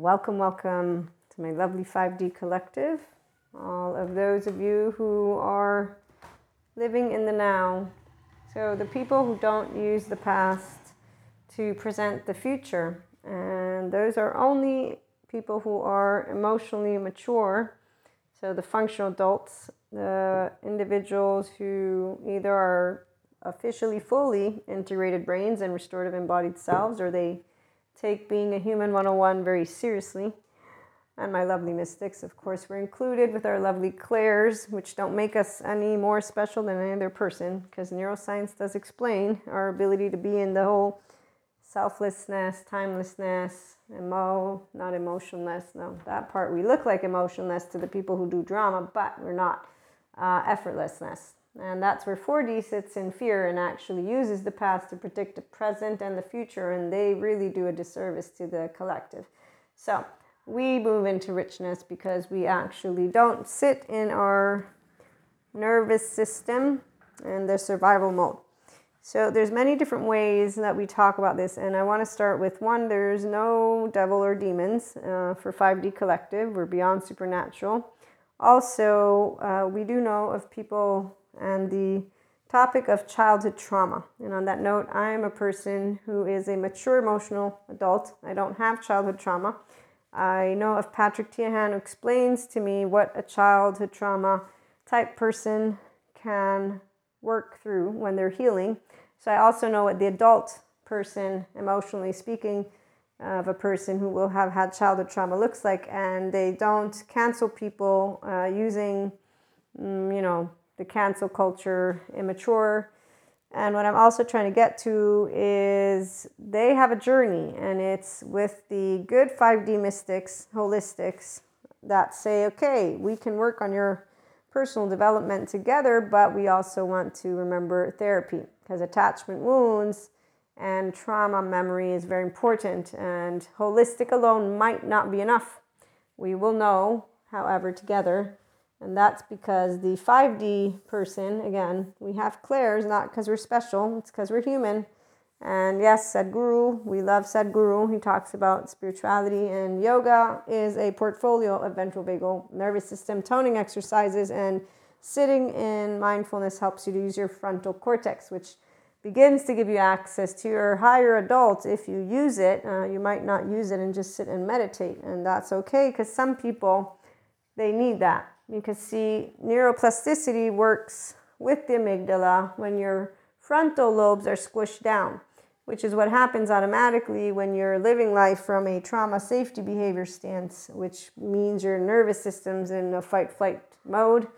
Welcome, welcome to my lovely 5D collective. All of those of you who are living in the now. So, the people who don't use the past to present the future, and those are only people who are emotionally mature. So, the functional adults, the individuals who either are officially fully integrated brains and restorative embodied selves, or they take being a human 101 very seriously. And my lovely mystics, of course, were included with our lovely clairs, which don't make us any more special than any other person, because neuroscience does explain our ability to be in the whole selflessness, timelessness, emo, not emotionless. No, that part we look like emotionless to the people who do drama, but we're not. Uh, effortlessness. And that's where 4D sits in fear and actually uses the past to predict the present and the future, and they really do a disservice to the collective. So we move into richness because we actually don't sit in our nervous system and the survival mode. So there's many different ways that we talk about this, and I want to start with one. There's no devil or demons uh, for 5D Collective. We're beyond supernatural. Also, uh, we do know of people and the topic of childhood trauma. And on that note, I am a person who is a mature emotional adult. I don't have childhood trauma. I know of Patrick Teahan who explains to me what a childhood trauma type person can work through when they're healing. So I also know what the adult person, emotionally speaking, of a person who will have had childhood trauma looks like, and they don't cancel people uh, using, mm, you know, the cancel culture, immature. And what I'm also trying to get to is they have a journey, and it's with the good 5D mystics, holistics, that say, okay, we can work on your personal development together, but we also want to remember therapy because attachment wounds and trauma memory is very important, and holistic alone might not be enough. We will know, however, together and that's because the 5D person, again, we have clairs not because we're special, it's because we're human. And yes, Sadhguru, we love Sadhguru. He talks about spirituality and yoga is a portfolio of ventral vagal nervous system toning exercises. And sitting in mindfulness helps you to use your frontal cortex, which begins to give you access to your higher adult. If you use it, uh, you might not use it and just sit and meditate. And that's okay because some people, they need that because see, neuroplasticity works with the amygdala when your frontal lobes are squished down, which is what happens automatically when you're living life from a trauma safety behavior stance, which means your nervous system's in a fight flight mode.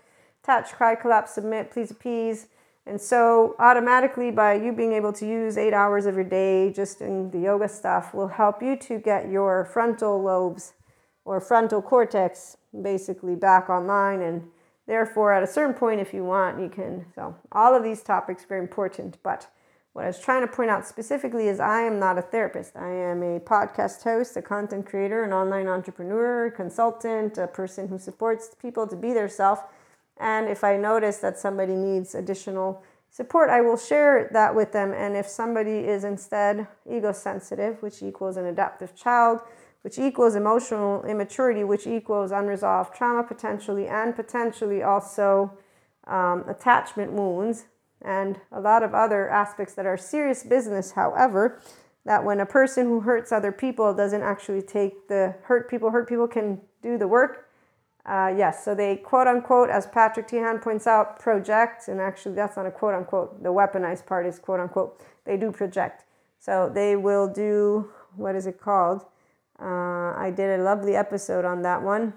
Touch, cry, collapse, submit, please appease. And so, automatically, by you being able to use eight hours of your day just in the yoga stuff, will help you to get your frontal lobes or frontal cortex basically back online. And therefore at a certain point if you want you can so all of these topics very important. But what i was trying to point out specifically is i am not a therapist. I am a podcast host a content creator an online entrepreneur consultant a person who supports people to be their self. And if i notice that somebody needs additional support i will share that with them. And if somebody is instead ego sensitive which equals an adaptive child which equals emotional immaturity, which equals unresolved trauma potentially, and potentially also um, attachment wounds, and a lot of other aspects that are serious business, however, that when a person who hurts other people doesn't actually take the hurt people, hurt people can do the work. Uh, yes, so they quote unquote, as Patrick Teahan points out, project, and actually that's not a quote unquote, the weaponized part is quote unquote, they do project. So they will do, what is it called? Uh, I did a lovely episode on that one.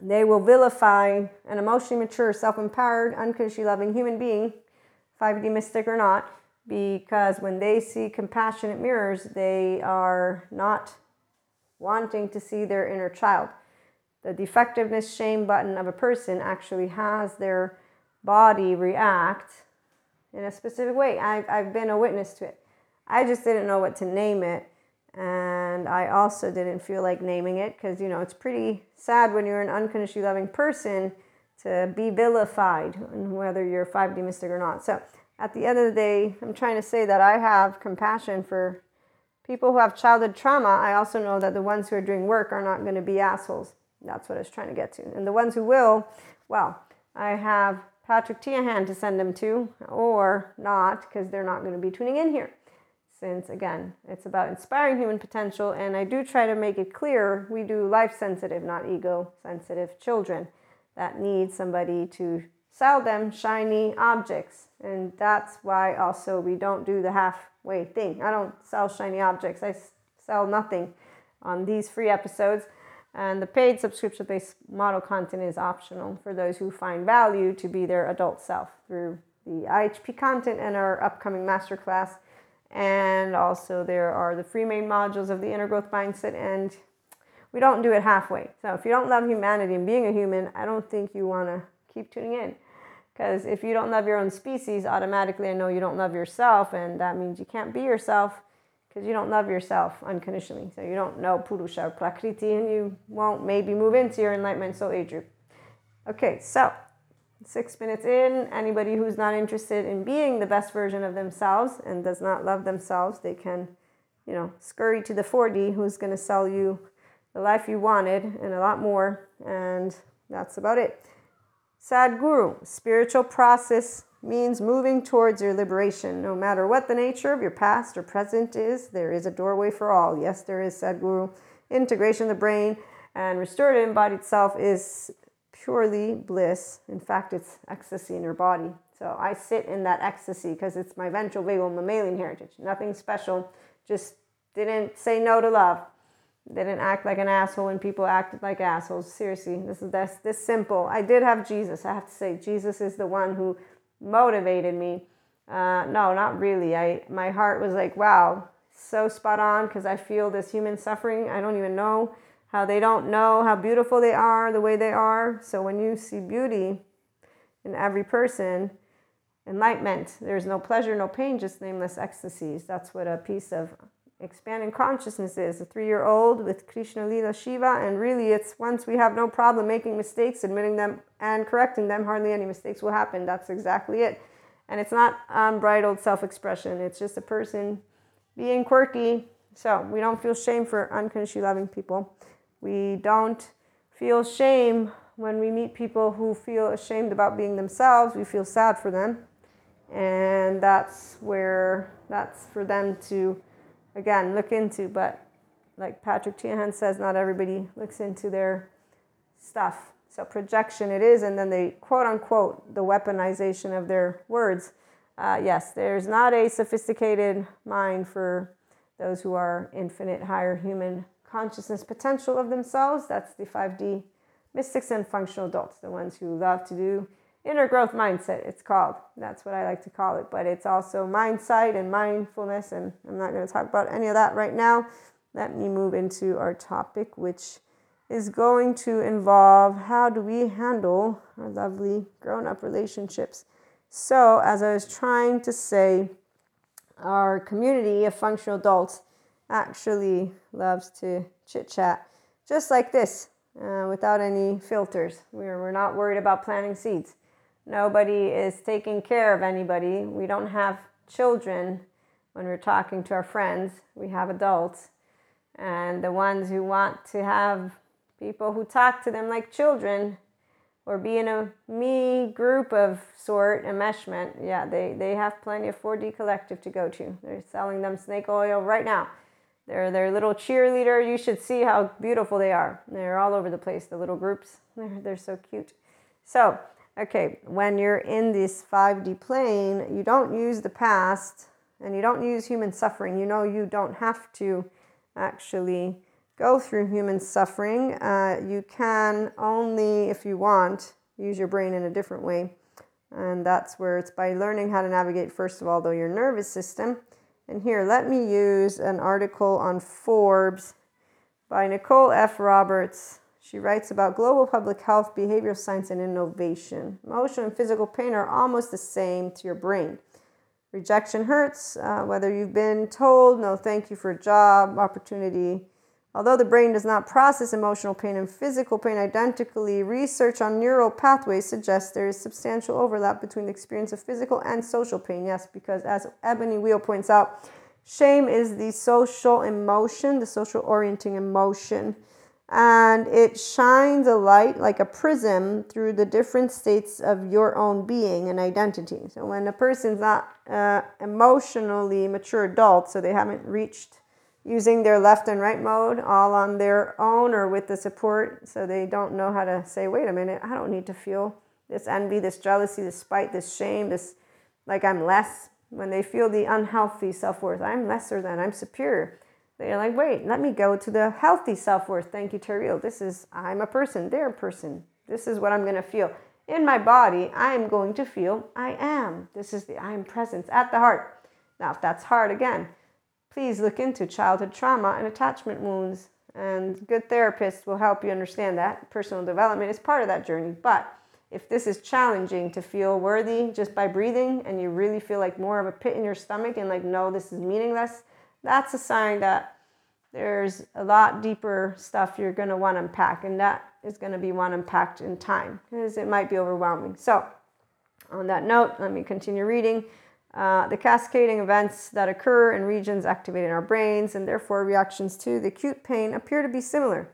They will vilify an emotionally mature, self empowered, unconditionally loving human being, 5D mystic or not, because when they see compassionate mirrors, they are not wanting to see their inner child. The defectiveness shame button of a person actually has their body react in a specific way. I've, I've been a witness to it. I just didn't know what to name it and I also didn't feel like naming it because you know it's pretty sad when you're an unconditionally loving person to be vilified, whether you're 5D mystic or not. So at the end of the day, I'm trying to say that I have compassion for people who have childhood trauma, I also know that the ones who are doing work are not going to be assholes. That's what I was trying to get to. And the ones who will, well, I have Patrick Teahan to send them to, or not, because they're not going to be tuning in here. Since again, it's about inspiring human potential, and I do try to make it clear we do life sensitive, not ego sensitive children that need somebody to sell them shiny objects. And that's why also we don't do the halfway thing. I don't sell shiny objects, I sell nothing on these free episodes. And the paid subscription based model content is optional for those who find value to be their adult self through the IHP content and our upcoming masterclass. And also, there are the free main modules of the inner growth mindset. And we don't do it halfway. So, if you don't love humanity and being a human, I don't think you want to keep tuning in. Because if you don't love your own species, automatically I know you don't love yourself, and that means you can't be yourself because you don't love yourself unconditionally. So you don't know Purusha or Prakriti, and you won't maybe move into your enlightenment soul age group. Okay, so six minutes in, anybody who's not interested in being the best version of themselves and does not love themselves, they can, you know, scurry to the 4D who's going to sell you the life you wanted and a lot more. And that's about it. Sadhguru, spiritual process means moving towards your liberation. No matter what the nature of your past or present is, there is a doorway for all. Yes, there is Sadhguru. Integration of the brain and restored embodied self is purely bliss. In fact, it's ecstasy in your body. So I sit in that ecstasy because it's my ventral vagal mammalian heritage. Nothing special. Just didn't say no to love. Didn't act like an asshole when people acted like assholes. Seriously, this is this this simple. I did have Jesus. I have to say, Jesus is the one who motivated me. Uh, no, not really. I my heart was like, wow, so spot on because I feel this human suffering. I don't even know how they don't know how beautiful they are the way they are. So when you see beauty in every person, enlightenment, there's no pleasure, no pain, just nameless ecstasies. That's what a piece of expanding consciousness is. A three year old with Krishna Leela Shiva, and really it's once we have no problem making mistakes, admitting them and correcting them, hardly any mistakes will happen. That's exactly it. And it's not unbridled self expression, it's just a person being quirky. So we don't feel shame for unconditionally loving people. We don't feel shame when we meet people who feel ashamed about being themselves. We feel sad for them. And that's where that's for them to again, look into. But like Patrick Teahan says, not everybody looks into their stuff. So projection it is, and then they quote unquote the weaponization of their words. Uh, yes, there's not a sophisticated mind for those who are infinite higher human consciousness potential of themselves. That's the 5D mystics and functional adults, the ones who love to do inner growth mindset it's called. That's what i like to call it. But it's also mindsight and mindfulness and i'm not going to talk about any of that right now. Let me move into our topic which is going to involve how do we handle our lovely grown-up relationships. So as i was trying to say our community of functional adults actually loves to chit chat just like this uh, without any filters we're, we're not worried about planting seeds Nobody is taking care of anybody. We don't have children when we're talking to our friends, we have adults. And the ones who want to have people who talk to them like children or be in a me group of sort, enmeshment, yeah, they, they have plenty of 4D collective to go to. They're selling them snake oil right now. They're their little cheerleader. You should see how beautiful they are. They're all over the place, the little groups. They're, they're so cute. So, okay, when you're in this 5D plane, you don't use the past and you don't use human suffering. You know, you don't have to actually go through human suffering. Uh, you can only, if you want, use your brain in a different way. And that's where it's by learning how to navigate, first of all, though, your nervous system. And here, let me use an article on Forbes by Nicole F. Roberts. She writes about global public health, behavioral science, and innovation. Emotional and physical pain are almost the same to your brain. Rejection hurts, uh, whether you've been told no thank you for a job, opportunity. Although the brain does not process emotional pain and physical pain identically, research on neural pathways suggests there is substantial overlap between the experience of physical and social pain. Yes, because as Ebony Wheel points out, Shame is the social emotion, the social orienting emotion and it shines a light like a prism through the different states of your own being and identity. So, when a person's not uh, emotionally mature adult, so they haven't reached using their left and right mode all on their own or with the support, so they don't know how to say, wait a minute, I don't need to feel this envy, this jealousy, this spite, this shame, this like I'm less. When they feel the unhealthy self worth, I'm lesser than, I'm superior they're like, wait, let me go to the healthy self worth. Thank you, Terrell. This is, I'm a person, they're a person. This is what I'm going to feel. In my body, I am going to feel I am. This is the I am presence at the heart. Now, if that's hard again, please look into childhood trauma and attachment wounds. And good therapists will help you understand that. Personal development is part of that journey. But if this is challenging to feel worthy just by breathing and you really feel like more of a pit in your stomach and like, no, this is meaningless, that's a sign that there's a lot deeper stuff you're going to want to unpack, and that is going to be one unpacked in time because it might be overwhelming. So, on that note, let me continue reading. Uh, the cascading events that occur in regions activating our brains and therefore reactions to the acute pain appear to be similar.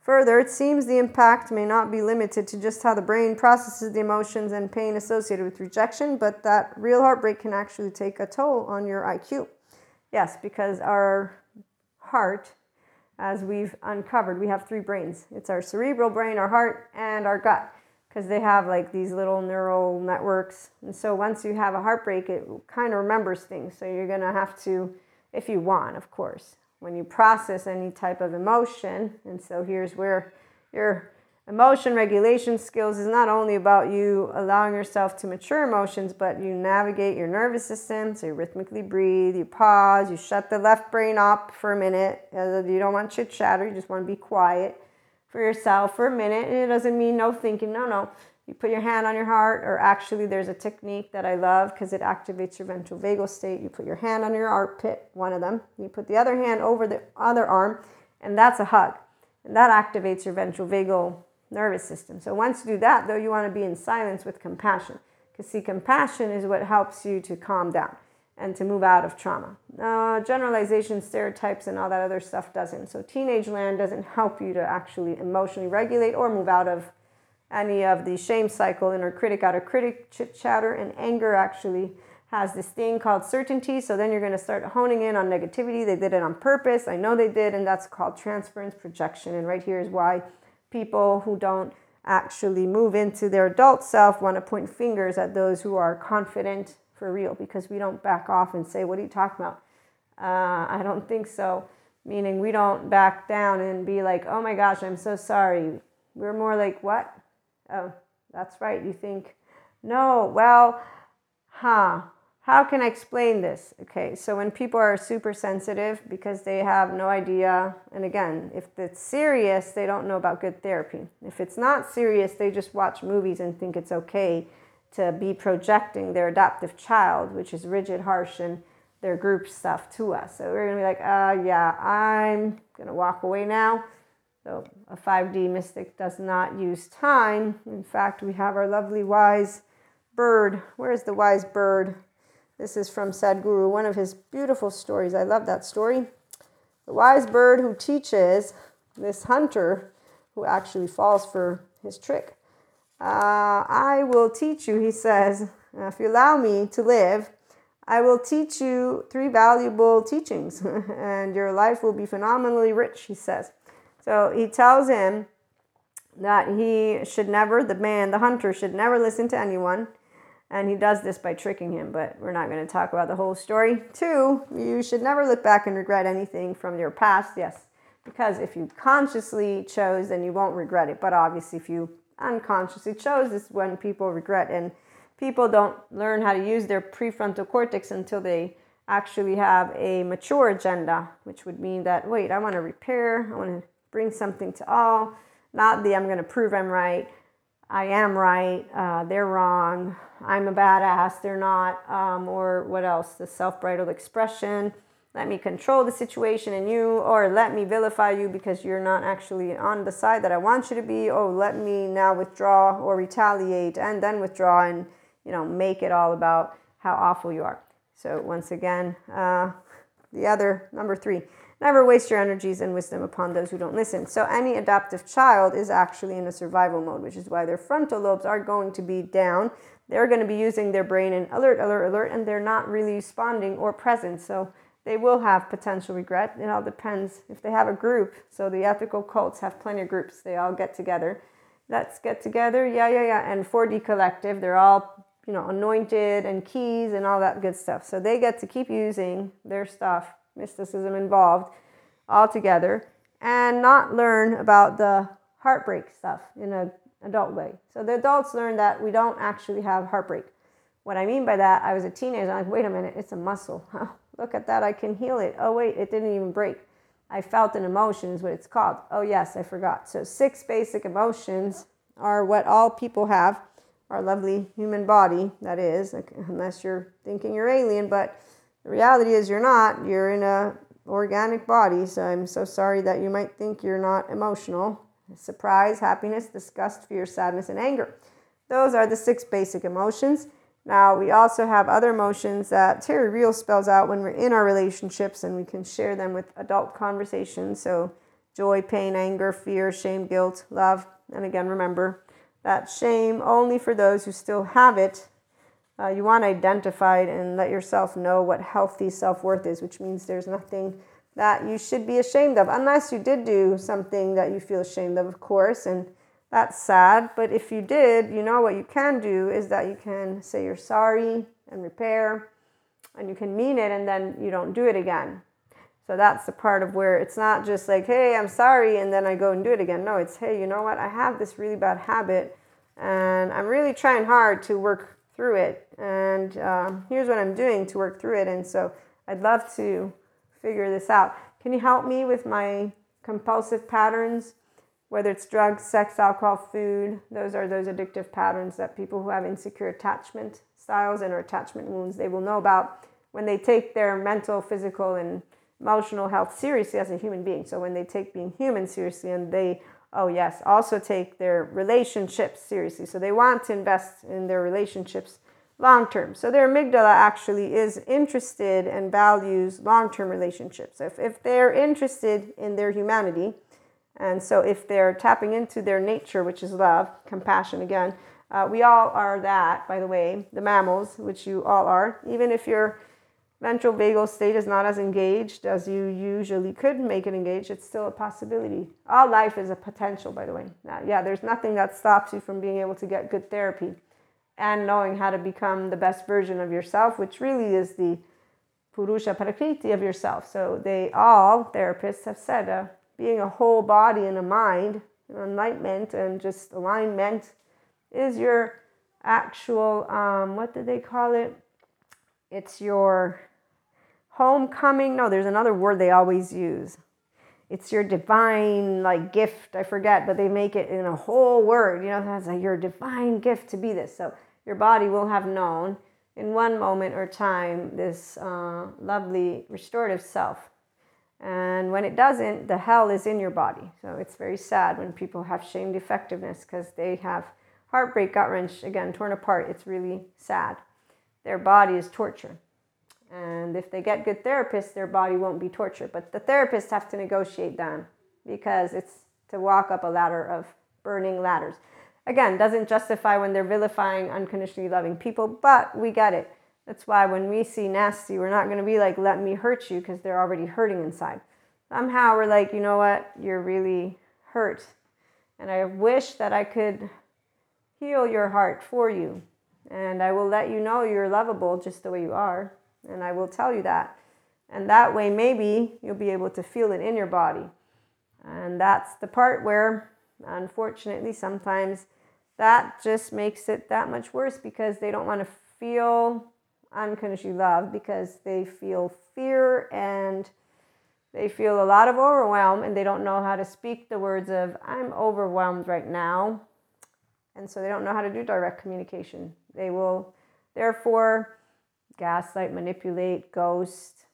Further, it seems the impact may not be limited to just how the brain processes the emotions and pain associated with rejection, but that real heartbreak can actually take a toll on your IQ. Yes, because our heart, as we've uncovered, we have three brains it's our cerebral brain, our heart, and our gut, because they have like these little neural networks. And so once you have a heartbreak, it kind of remembers things. So you're going to have to, if you want, of course, when you process any type of emotion. And so here's where your Emotion regulation skills is not only about you allowing yourself to mature emotions, but you navigate your nervous system. So you rhythmically breathe, you pause, you shut the left brain up for a minute. Uh, you don't want chit chatter, you just want to be quiet for yourself for a minute. And it doesn't mean no thinking, no, no. You put your hand on your heart, or actually, there's a technique that I love because it activates your ventral vagal state. You put your hand on your armpit, one of them. You put the other hand over the other arm, and that's a hug. And that activates your ventral vagal nervous system. So once you do that, though, you want to be in silence with compassion. Because, see, compassion is what helps you to calm down and to move out of trauma. Uh, generalization, stereotypes, and all that other stuff doesn't. So, teenage land doesn't help you to actually emotionally regulate or move out of any of the shame cycle, inner critic, outer critic, chit chatter, and anger actually has this thing called certainty. So then you're going to start honing in on negativity. They did it on purpose. I know they did, and that's called transference projection. And right here is why people who don't actually move into their adult self want to point fingers at those who are confident for real because we don't back off and say, What are you talking about? Uh, I don't think so. Meaning, we don't back down and be like, Oh my gosh, I'm so sorry. We're more like, What? Oh, that's right. You think, No, well, huh how can I explain this? Okay, so when people are super sensitive because they have no idea, and again, if it's serious, they don't know about good therapy. If it's not serious, they just watch movies and think it's okay to be projecting their adaptive child, which is rigid, harsh, and their group stuff to us. So we're gonna be like, uh, yeah, I'm gonna walk away now. So a 5D mystic does not use time. In fact, we have our lovely wise bird. Where's the wise bird? This is from Sadhguru, one of his beautiful stories. I love that story. The wise bird who teaches this hunter who actually falls for his trick. Uh, I will teach you, he says, if you allow me to live, I will teach you three valuable teachings, and your life will be phenomenally rich, he says. So he tells him that he should never, the man, the hunter, should never listen to anyone. And he does this by tricking him, but we're not going to talk about the whole story. Two, you should never look back and regret anything from your past. Yes, because if you consciously chose, then you won't regret it. But obviously, if you unconsciously chose, is when people regret. And people don't learn how to use their prefrontal cortex until they actually have a mature agenda, which would mean that, wait, I want to repair, I want to bring something to all, not the I'm going to prove I'm right. I am right, uh, they're wrong, I'm a badass, they're not, um, or what else? The self bridled expression. Let me control the situation and you, or let me vilify you because you're not actually on the side that I want you to be. Oh, let me now withdraw or retaliate and then withdraw and, you know, make it all about how awful you are. So, once again, uh, the other, number three, never waste your energies and wisdom upon those who don't listen. So any adaptive child is actually in a survival mode, which is why their frontal lobes are going to be down. They're going to be using their brain in alert, alert, alert, and they're not really responding or present. So they will have potential regret. It all depends if they have a group. So the ethical cults have plenty of groups. They all get together. Let's get together. Yeah, yeah, yeah. And 4D Collective, they're all, you know, anointed and keys and all that good stuff. So they get to keep using their stuff, mysticism involved, all together and not learn about the heartbreak stuff in an adult way. So the adults learn that we don't actually have heartbreak. What I mean by that, I was a teenager. I'm like, wait a minute, it's a muscle. Oh, look at that, I can heal it. Oh, wait, it didn't even break. I felt an emotion, is what it's called. Oh, yes, I forgot. So, six basic emotions are what all people have. Our lovely human body, that is, unless you're thinking you're alien, but the reality is you're not. You're in a organic body, so I'm so sorry that you might think you're not emotional. Surprise, happiness, disgust, fear, sadness, and anger. Those are the six basic emotions. Now, we also have other emotions that Terry Real spells out when we're in our relationships, and we can share them with adult conversations. So, joy, pain, anger, fear, shame, guilt, love. And again, remember that shame only for those who still have it. Uh, you want to identify and let yourself know what healthy self worth is, which means there's nothing that you should be ashamed of, unless you did do something that you feel ashamed of, of course. And that's sad, but if you did, you know what you can do is that you can say you're sorry and repair, and you can mean it, and then you don't do it again. So that's the part of where it's not just like, hey, I'm sorry, and then I go and do it again. No, it's, hey, you know what? I have this really bad habit, and I'm really trying hard to work through it. And um, here's what I'm doing to work through it. And so I'd love to figure this out. Can you help me with my compulsive patterns? whether it's drugs, sex, alcohol, food, those are those addictive patterns that people who have insecure attachment styles and or attachment wounds, they will know about when they take their mental, physical, and emotional health seriously as a human being. So when they take being human seriously and they, oh yes, also take their relationships seriously. So they want to invest in their relationships long term. So their amygdala actually is interested and values long term relationships. If, if they're interested in their humanity, and so, if they're tapping into their nature, which is love, compassion again, uh, we all are that, by the way, the mammals, which you all are. Even if your ventral vagal state is not as engaged as you usually could make it engaged, it's still a possibility. All life is a potential, by the way. Now, yeah, there's nothing that stops you from being able to get good therapy and knowing how to become the best version of yourself, which really is the Purusha Prakriti of yourself. So, they all, therapists have said, uh, being a whole body and a mind, enlightenment and just alignment is your actual, um, what did they call it? It's your homecoming. No, there's another word they always use. It's your divine like gift. I forget, but they make it in a whole word. You know, that's like your divine gift to be this. So your body will have known in one moment or time this uh, lovely restorative self and when it doesn't, the hell is in your body. So it's very sad when people have shame defectiveness because they have heartbreak, gut wrench, again, torn apart. It's really sad. Their body is torture. And if they get good therapists, their body won't be tortured. But the therapists have to negotiate them because it's to walk up a ladder of burning ladders. Again, doesn't justify when they're vilifying unconditionally loving people, but we get it. That's why when we see nasty, we're not going to be like, let me hurt you because they're already hurting inside. Somehow we're like, you know what? You're really hurt. And I wish that I could heal your heart for you. And I will let you know you're lovable just the way you are. And I will tell you that. And that way, maybe you'll be able to feel it in your body. And that's the part where, unfortunately, sometimes that just makes it that much worse because they don't want to feel unconditionally love because they feel fear and they feel a lot of overwhelm and they don't know how to speak the words of i'm overwhelmed right now and so they don't know how to do direct communication they will therefore gaslight manipulate ghost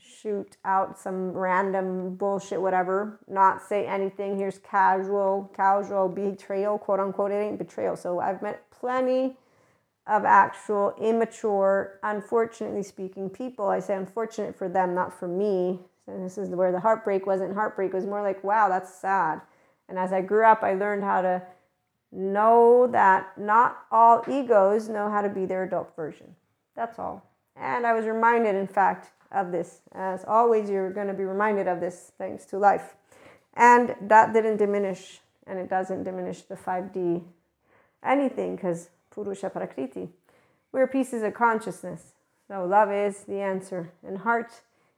shoot out some random bullshit whatever not say anything here's casual casual betrayal quote unquote it ain't betrayal so i've met plenty of actual immature, unfortunately speaking, people. I say unfortunate for them, not for me. And this is where the heartbreak wasn't heartbreak, it was more like, wow, that's sad. And as I grew up, I learned how to know that not all egos know how to be their adult version. That's all. And I was reminded, in fact, of this. As always, you're going to be reminded of this thanks to life. And that didn't diminish, and it doesn't diminish the 5D anything because Purusha Prakriti. We're pieces of consciousness. So love is the answer, and heart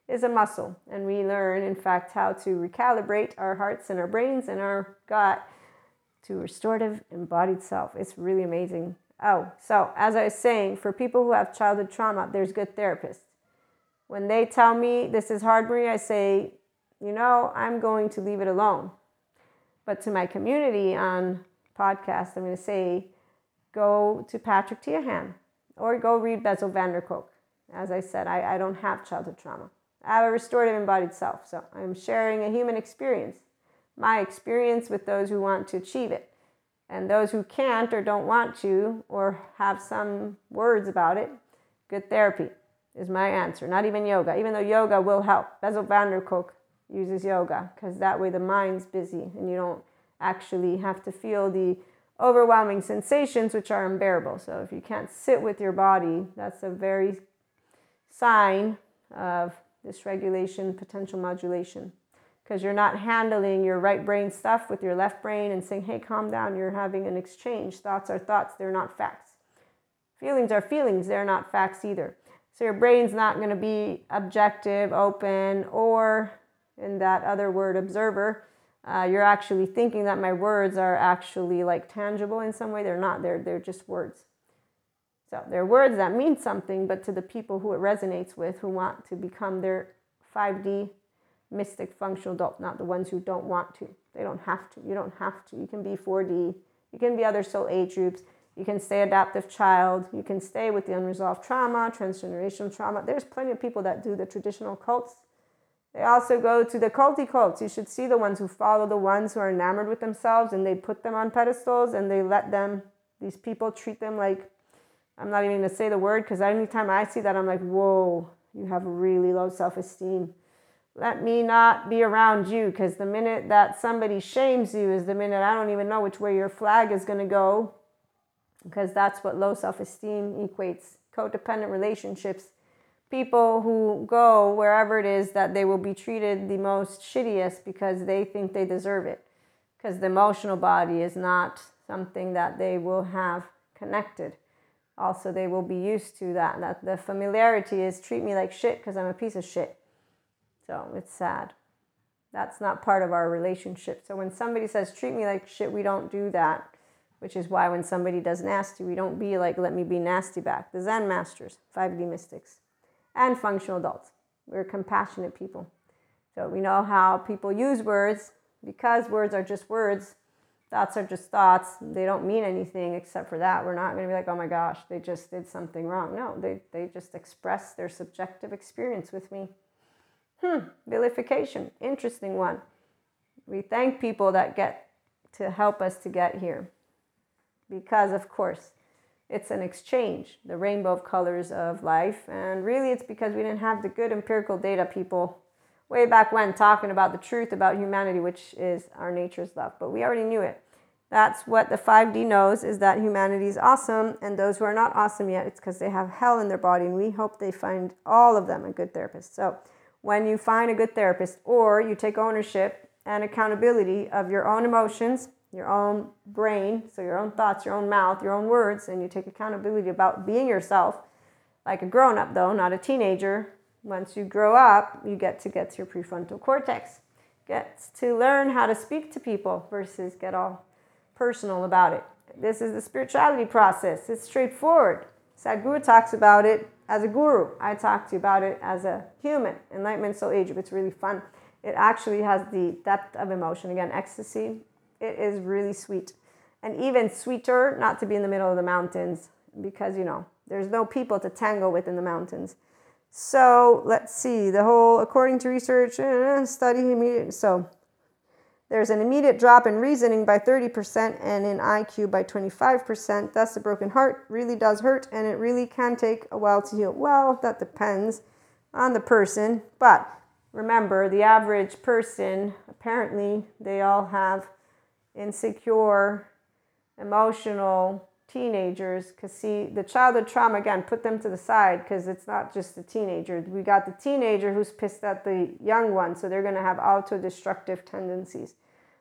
is a muscle. And we learn, in fact, how to recalibrate our hearts and our brains and our gut to restorative embodied self. It's really amazing. Oh, so as I was saying, for people who have childhood trauma, there's good therapists. When they tell me this is hard, Marie, I say, you know, I'm going to leave it alone. But to my community on podcast, I'm going to say, go to Patrick Teahan or go read Bessel van der Kolk. As I said, I, I don't have childhood trauma. I have a restorative embodied self. So I'm sharing a human experience, my experience with those who want to achieve it. And those who can't or don't want to or have some words about it, good therapy is my answer. Not even yoga, even though yoga will help. Bessel van der Kolk uses yoga because that way the mind's busy and you don't actually have to feel the overwhelming sensations which are unbearable. So if you can't sit with your body, that's a very sign of dysregulation, potential modulation. Because you're not handling your right brain stuff with your left brain and saying, hey, calm down, you're having an exchange. Thoughts are thoughts, they're not facts. Feelings are feelings, they're not facts either. So your brain's not going to be objective, open, or in that other word, observer uh, you're actually thinking that my words are actually like tangible in some way. They're not, they're, they're just words. So they're words that mean something, but to the people who it resonates with, who want to become their 5D mystic functional adult, not the ones who don't want to. They don't have to. You don't have to. You can be 4D. You can be other soul age groups. You can stay adaptive child. You can stay with the unresolved trauma, transgenerational trauma. There's plenty of people that do the traditional cults they also go to the culty cults. You should see the ones who follow the ones who are enamored with themselves and they put them on pedestals and they let them, these people treat them like, I'm not even going to say the word because anytime I see that, I'm like, whoa, you have really low self esteem. Let me not be around you because the minute that somebody shames you is the minute I don't even know which way your flag is going to go because that's what low self esteem equates. Codependent relationships people who go wherever it is that they will be treated the most shittiest because they think they deserve it. Because the emotional body is not something that they will have connected. Also, they will be used to that. That the familiarity is treat me like shit because I'm a piece of shit. So it's sad. That's not part of our relationship. So when somebody says treat me like shit, we don't do that. Which is why when somebody does nasty, we don't be like, let me be nasty back. The Zen masters, 5D mystics and functional adults. We're compassionate people. So we know how people use words because words are just words. Thoughts are just thoughts. They don't mean anything except for that. We're not going to be like, oh my gosh, they just did something wrong. No, they, they just express their subjective experience with me. Hmm, vilification, interesting one. We thank people that get to help us to get here because, of course, it's an exchange, the rainbow of colors of life. And really, it's because we didn't have the good empirical data people way back when talking about the truth about humanity, which is our nature's love. But we already knew it. That's what the 5D knows is that humanity is awesome, and those who are not awesome yet, it's because they have hell in their body, and we hope they find all of them a good therapist. So, when you find a good therapist, or you take ownership and accountability of your own emotions, your own brain, so your own thoughts, your own mouth, your own words, and you take accountability about being yourself, like a grown up though, not a teenager. Once you grow up, you get to get to your prefrontal cortex, gets to learn how to speak to people versus get all personal about it. This is the spirituality process. It's straightforward. Sadhguru talks about it as a guru. I talk to you about it as a human. Enlightenment Soul Age. It's really fun. It actually has the depth of emotion. Again, ecstasy it is really sweet. And even sweeter not to be in the middle of the mountains because, you know, there's no people to tango with in the mountains. So let's see. The whole, according to research, uh, study, so There's an immediate drop in reasoning by 30% and in IQ by 25%. Thus, a broken heart really does hurt and it really can take a while to heal. Well, that depends on the person. But remember, the average person, apparently, they all have insecure, emotional teenagers. Because, see, the childhood trauma, again, put them to the side because it's not just the teenager. We got the teenager who's pissed at the young one, so they're going to have auto destructive tendencies.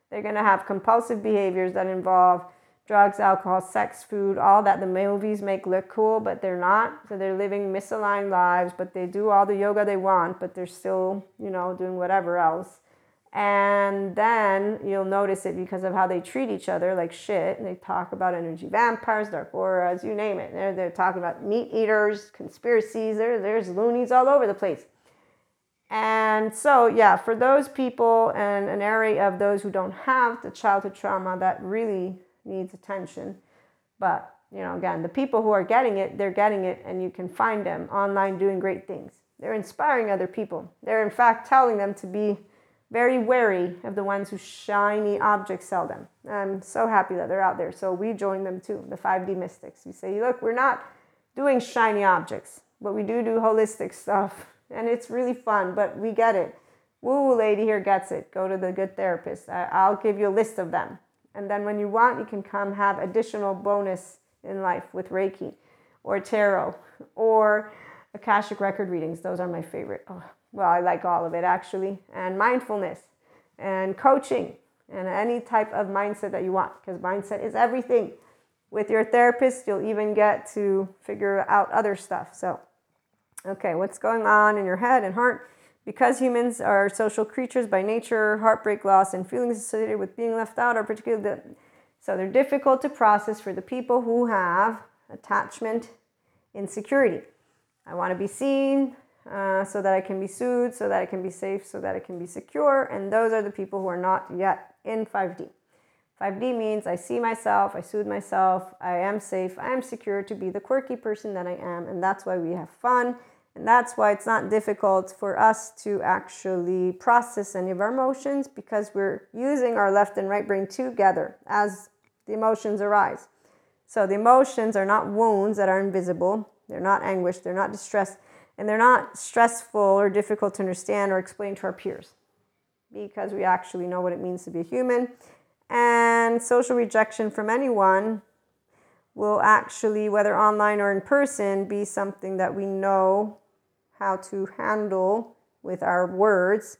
They're going to have compulsive behaviors that involve drugs, alcohol, sex, food, all that the movies make look cool, but they're not. So they're living misaligned lives, but they do all the yoga they want, but they're still, you know, doing whatever else. And then you'll notice it because of how they treat each other like shit. And they talk about energy vampires, dark auras, you name it. They're, they're talking about meat eaters, conspiracies. There, there's loonies all over the place. And so, yeah, for those people and an area of those who don't have the childhood trauma that really needs attention. But, you know, again, the people who are getting it, they're getting it, and you can find them online doing great things. They're inspiring other people. They're, in fact, telling them to be very wary of the ones who shiny objects sell them. I'm so happy that they're out there. So we join them too, the 5D mystics. We say, look, we're not doing shiny objects, but we do do holistic stuff. And it's really fun, but we get it. Woo lady here gets it. Go to the good therapist. I'll give you a list of them. And then when you want, you can come have additional bonus in life with Reiki or tarot or Akashic record readings. Those are my favorite. Oh, well, I like all of it actually. And mindfulness and coaching and any type of mindset that you want because mindset is everything. With your therapist, you'll even get to figure out other stuff. So, okay, what's going on in your head and heart? Because humans are social creatures by nature, heartbreak, loss, and feelings associated with being left out are particularly the, so they're difficult to process for the people who have attachment insecurity. I want to be seen uh, so that I can be soothed, so that I can be safe, so that I can be secure, and those are the people who are not yet in 5D. 5D means I see myself, I soothe myself, I am safe, I am secure to be the quirky person that I am, and that's why we have fun and that's why it's not difficult for us to actually process any of our emotions because we're using our left and right brain together as the emotions arise. So the emotions are not wounds that are invisible, they're not anguish, they're not distress, and they're not stressful or difficult to understand or explain to our peers because we actually know what it means to be a human. And social rejection from anyone will actually, whether online or in person, be something that we know how to handle with our words.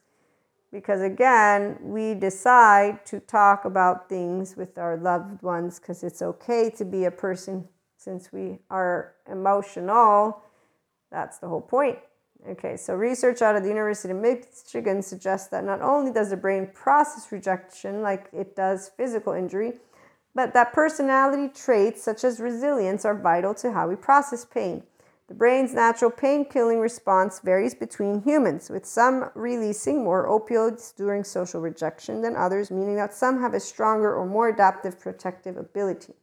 Because again we decide to talk about things with our loved ones because it's okay to be a person since we are emotional. That's the whole point. Okay so research out of the university of michigan suggests that not only does the brain process rejection like it does physical injury but that personality traits such as resilience are vital to how we process pain the brain's natural pain killing response varies between humans, with some releasing more opioids during social rejection than others, meaning that some have a stronger or more adaptive protective ability.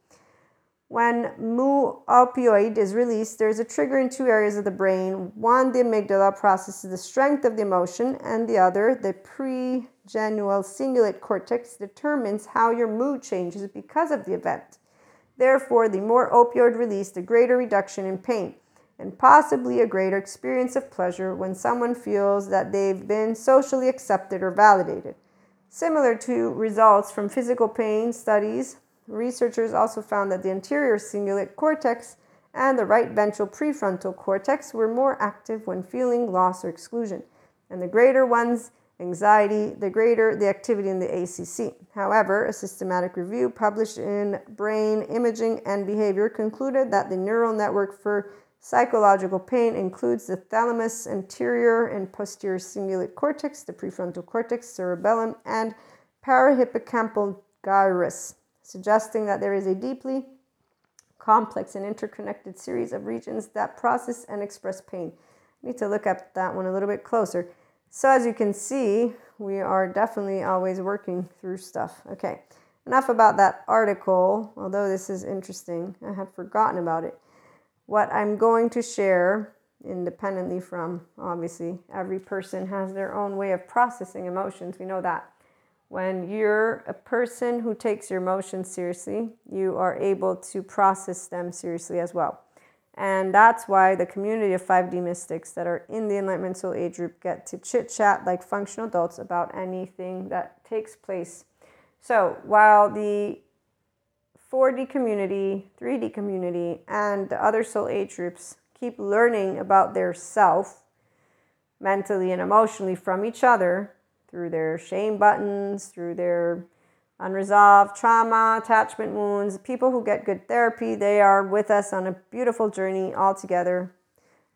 When mu opioid is released, there's a trigger in two areas of the brain. One, the amygdala processes the strength of the emotion, and the other, the pregenual cingulate cortex, determines how your mood changes because of the event. Therefore, the more opioid released, the greater reduction in pain and possibly a greater experience of pleasure when someone feels that they've been socially accepted or validated. Similar to results from physical pain studies, researchers also found that the anterior cingulate cortex and the right ventral prefrontal cortex were more active when feeling loss or exclusion, and the greater one's anxiety, the greater the activity in the ACC. However, a systematic review published in Brain Imaging and Behavior concluded that the neural network for Psychological pain includes the thalamus, anterior and posterior cingulate cortex, the prefrontal cortex, cerebellum, and parahippocampal gyrus, suggesting that there is a deeply complex and interconnected series of regions that process and express pain. I need to look at that one a little bit closer. So, as you can see, we are definitely always working through stuff. Okay, enough about that article, although this is interesting. I had forgotten about it what I'm going to share, independently from obviously every person has their own way of processing emotions, we know that. when you're a person who takes your emotions seriously, you are able to process them seriously as well. And that's why the community of 5D mystics that are in the Enlightenment Soul Age group get to chit chat like functional adults about anything that takes place. So while the 4D community, 3D community, and the other soul age groups keep learning about their self mentally and emotionally from each other through their shame buttons, through their unresolved trauma, attachment wounds. People who get good therapy, they are with us on a beautiful journey all together.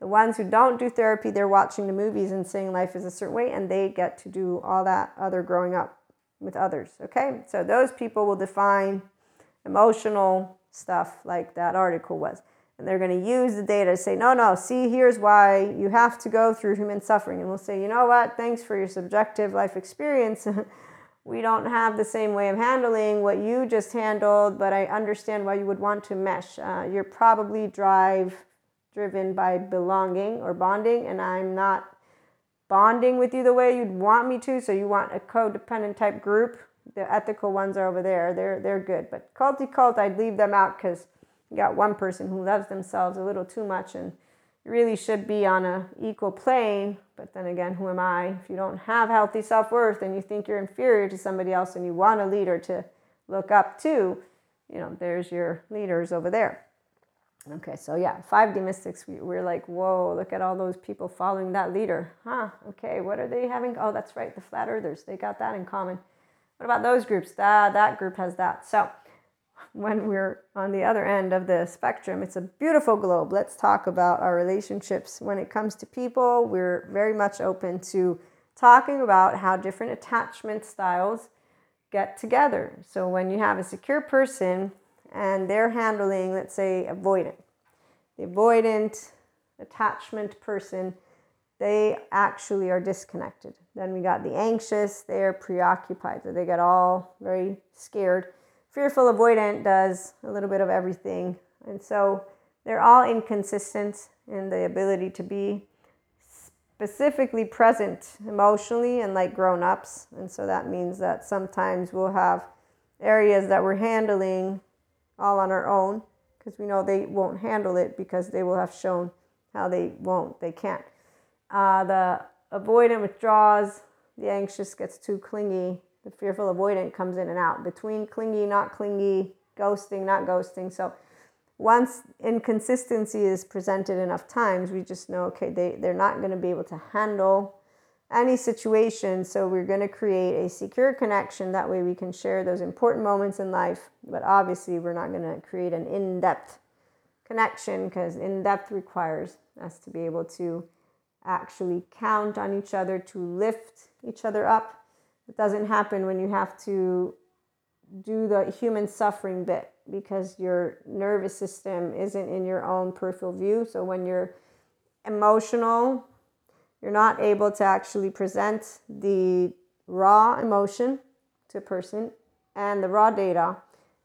The ones who don't do therapy, they're watching the movies and saying life is a certain way, and they get to do all that other growing up with others. Okay, so those people will define emotional stuff like that article was. And they're going to use the data to say, no, no, see, here's why you have to go through human suffering. And we'll say, you know what, thanks for your subjective life experience. we don't have the same way of handling what you just handled, but I understand why you would want to mesh. Uh, you're probably drive driven by belonging or bonding, and I'm not bonding with you the way you'd want me to. So you want a codependent type group. The ethical ones are over there. They're they're good, but culty cult, I'd leave them out because you got one person who loves themselves a little too much and really should be on a equal plane. But then again who am i? If you don't have healthy self-worth and you think you're inferior to somebody else and you want a leader to look up to you know there's your leaders over there. Okay so yeah 5d mystics we, we're like whoa look at all those people following that leader. Huh okay what are they having? Oh that's right the flat earthers they got that in common what about those groups that that group has that so when we're on the other end of the spectrum. It's a beautiful globe. Let's talk about our relationships. When it comes to people, we're very much open to talking about how different attachment styles get together. So when you have a secure person and they're handling, let's say, avoidant, the avoidant attachment person, they actually are disconnected. Then we got the anxious, they're preoccupied, so they get all very scared fearful avoidant does a little bit of everything. And so they're all inconsistent in the ability to be specifically present emotionally and like grown ups. And so that means that sometimes we'll have areas that we're handling all on our own because we know they won't handle it because they will have shown how they won't, they can't. Uh, the avoidant withdraws, the anxious gets too clingy, the fearful avoidant comes in and out between clingy, not clingy, ghosting, not ghosting. So once inconsistency is presented enough times, we just know, okay, they, they're not going to be able to handle any situation. So we're going to create a secure connection. That way we can share those important moments in life. But obviously, we're not going to create an in depth connection because in depth requires us to be able to actually count on each other to lift each other up it doesn't happen when you have to do the human suffering bit because your nervous system isn't in your own peripheral view. So when you're emotional, you're not able to actually present the raw emotion to a person and the raw data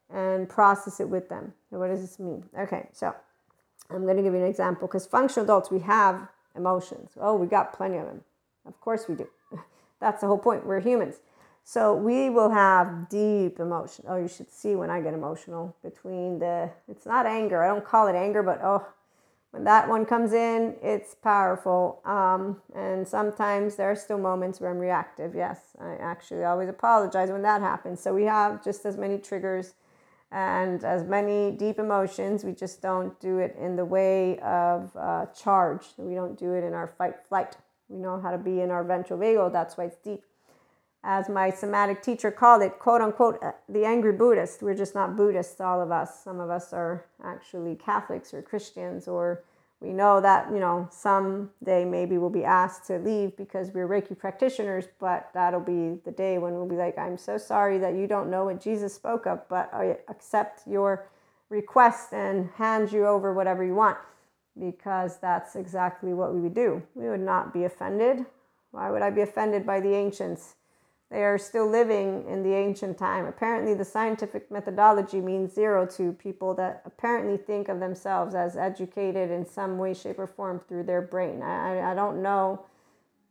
and process it with them. What does this mean? Okay, so I'm going to give you an example because functional adults, we have emotions. Oh, we got plenty of them. Of course we do. That's the whole point. We're humans. So we will have deep emotion. Oh, you should see when I get emotional between the, it's not anger. I don't call it anger, but oh, when that one comes in, it's powerful. Um, and sometimes there are still moments where I'm reactive. Yes, I actually always apologize when that happens. So we have just as many triggers and as many deep emotions. We just don't do it in the way of uh, charge. We don't do it in our fight flight. We know how to be in our ventral vagal. That's why it's deep. As my somatic teacher called it, quote unquote, uh, the angry Buddhist. We're just not Buddhists, all of us. Some of us are actually Catholics or Christians, or we know that, you know, someday maybe we'll be asked to leave because we're Reiki practitioners, but that'll be the day when we'll be like, I'm so sorry that you don't know what Jesus spoke of, but I accept your request and hand you over whatever you want because that's exactly what we would do. We would not be offended. Why would I be offended by the ancients? They are still living in the ancient time. Apparently, the scientific methodology means zero to people that apparently think of themselves as educated in some way, shape, or form through their brain. I, I don't know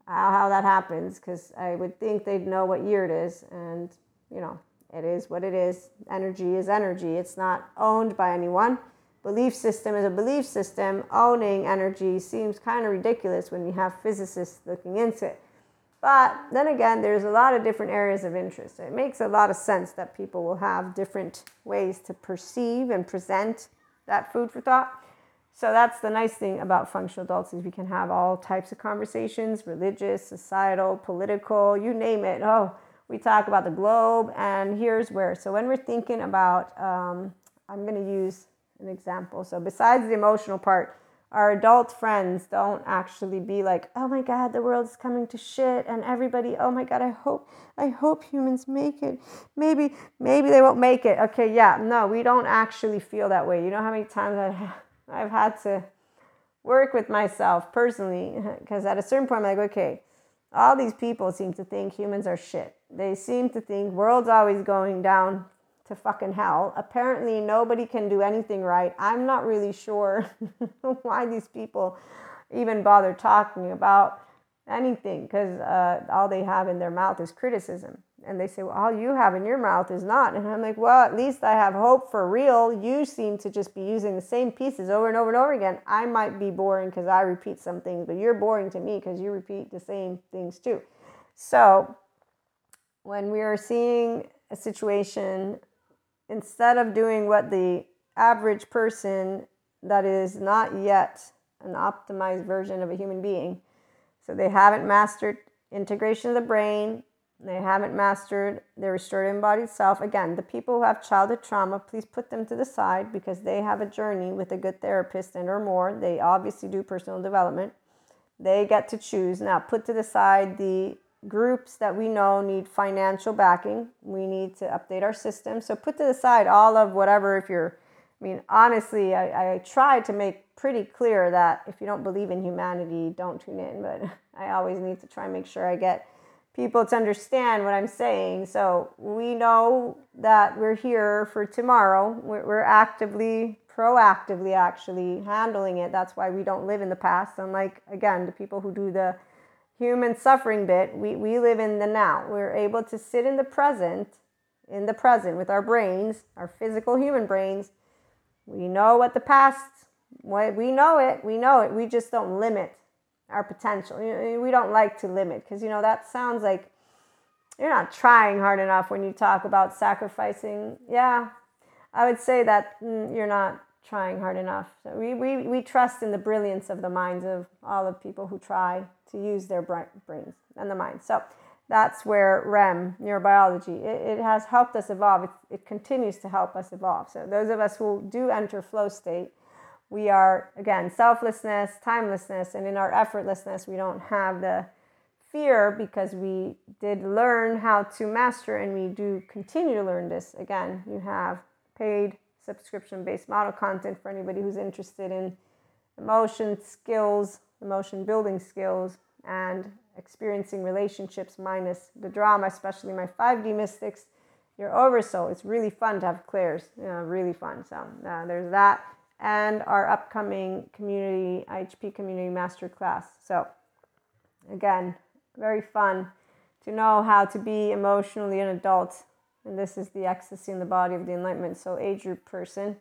how that happens because I would think they'd know what year it is. And, you know, it is what it is. Energy is energy, it's not owned by anyone. Belief system is a belief system. Owning energy seems kind of ridiculous when you have physicists looking into it. But then again, there's a lot of different areas of interest. It makes a lot of sense that people will have different ways to perceive and present that food for thought. So that's the nice thing about functional adults is we can have all types of conversations, religious, societal, political, you name it. Oh, we talk about the globe, and here's where. So when we're thinking about, um, I'm going to use an example. So besides the emotional part, our adult friends don't actually be like, "Oh my god, the world's coming to shit," and everybody, "Oh my god, I hope I hope humans make it. Maybe maybe they won't make it." Okay, yeah. No, we don't actually feel that way. You know how many times I've, I've had to work with myself personally because at a certain point I'm like, "Okay, all these people seem to think humans are shit. They seem to think world's always going down to fucking hell. Apparently, nobody can do anything right. I'm not really sure why these people even bother talking about anything because uh, all they have in their mouth is criticism. And they say, well, all you have in your mouth is not. And I'm like, well, at least I have hope for real. You seem to just be using the same pieces over and over and over again. I might be boring because I repeat some things, but you're boring to me because you repeat the same things too. So when we are seeing a situation instead of doing what the average person that is not yet an optimized version of a human being, so they haven't mastered integration of the brain, they haven't mastered their restored embodied self. Again, the people who have childhood trauma, please put them to the side because they have a journey with a good therapist and or more. They obviously do personal development. They get to choose. Now, put to the side the groups that we know need financial backing. We need to update our system. So put to the side all of whatever, if you're, I mean, honestly, I, I try to make pretty clear that if you don't believe in humanity, don't tune in. But I always need to try and make sure I get people to understand what I'm saying. So we know that we're here for tomorrow. We're, we're actively, proactively actually handling it. That's why we don't live in the past. Unlike, again, the people who do the human suffering bit, we, we live in the now. We're able to sit in the present, in the present with our brains, our physical human brains. We know what the past, what we know it, we know it. We just don't limit our potential. We don't like to limit because, you know, that sounds like you're not trying hard enough when you talk about sacrificing. Yeah, I would say that mm, you're not trying hard enough. So we, we, we trust in the brilliance of the minds of all the people who try to use their brains and the mind. So that's where REM, neurobiology, it, it has helped us evolve. It, it continues to help us evolve. So those of us who do enter flow state, we are, again, selflessness, timelessness, and in our effortlessness, we don't have the fear because we did learn how to master and we do continue to learn this. Again, you have paid subscription based model content for anybody who's interested in emotion skills, emotion building skills, and experiencing relationships minus the drama, especially my 5D mystics. Your oversoul. It's really fun to have clairs. You know, really fun. So uh, there's that, and our upcoming community IHP community master class. So again, very fun to know how to be emotionally an adult and this is the ecstasy in the body of the enlightenment soul age group person.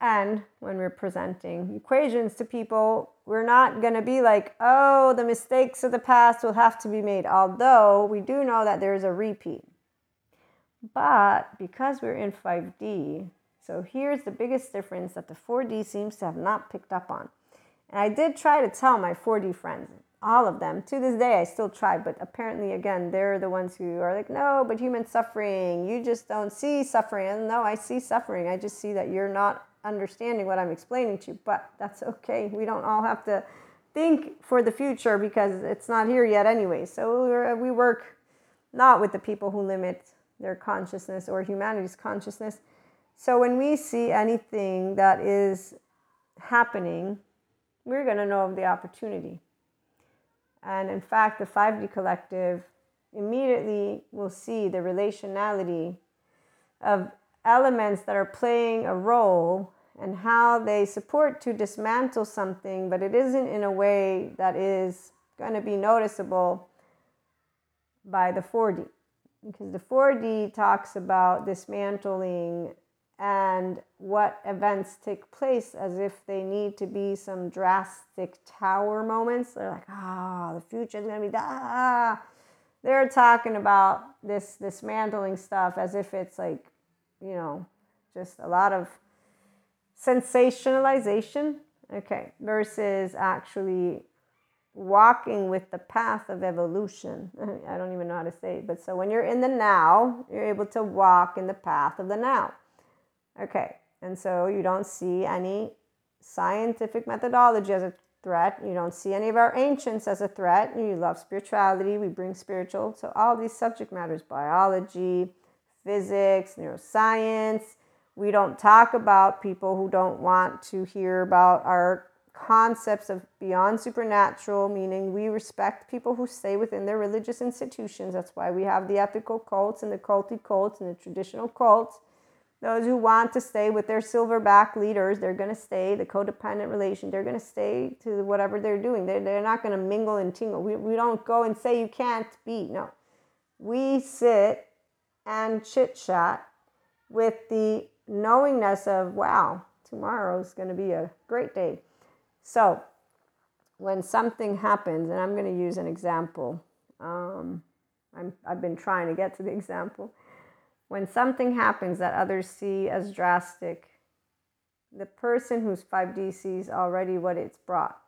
And when we're presenting equations to people, we're not going to be like, oh, the mistakes of the past will have to be made, although we do know that there's a repeat. But because we're in 5D, so here's the biggest difference that the 4D seems to have not picked up on. And I did try to tell my 4D friends, all of them. To this day, I still try, but apparently, again, they're the ones who are like, no, but human suffering, you just don't see suffering. And no, I see suffering. I just see that you're not understanding what I'm explaining to you, but that's okay. We don't all have to think for the future because it's not here yet anyway. So we work not with the people who limit their consciousness or humanity's consciousness. So when we see anything that is happening, we're going to know of the opportunity. And in fact, the 5D collective immediately will see the relationality of elements that are playing a role and how they support to dismantle something, but it isn't in a way that is going to be noticeable by the 4D because the 4D talks about dismantling and what events take place as if they need to be some drastic tower moments. They're like, ah, oh, the future is going to be ah. They're talking about this dismantling stuff as if it's like, you know, just a lot of sensationalization. Okay, versus actually walking with the path of evolution. I don't even know how to say it, but so when you're in the now, you're able to walk in the path of the now. Okay, and so you don't see any scientific methodology as a threat. You don't see any of our ancients as a threat. You love spirituality. We bring spiritual. So all these subject matters biology, physics, neuroscience. We don't talk about people who don't want to hear about our concepts of beyond supernatural, meaning we respect people who stay within their religious institutions. That's why we have the ethical cults and the culty cults and the traditional cults. Those who want to stay with their silverback leaders, they're going to stay, the codependent relation, they're going to stay to whatever they're doing. They're, they're not going to mingle and tingle. We, we don't go and say you can't be. No. We sit and chit chat with the knowingness of, wow, tomorrow's going to be a great day. So, when something happens, and I'm going to use an example, um, I'm, I've been trying to get to the example. When something happens that others see as drastic, the person who's 5D sees already what it's brought.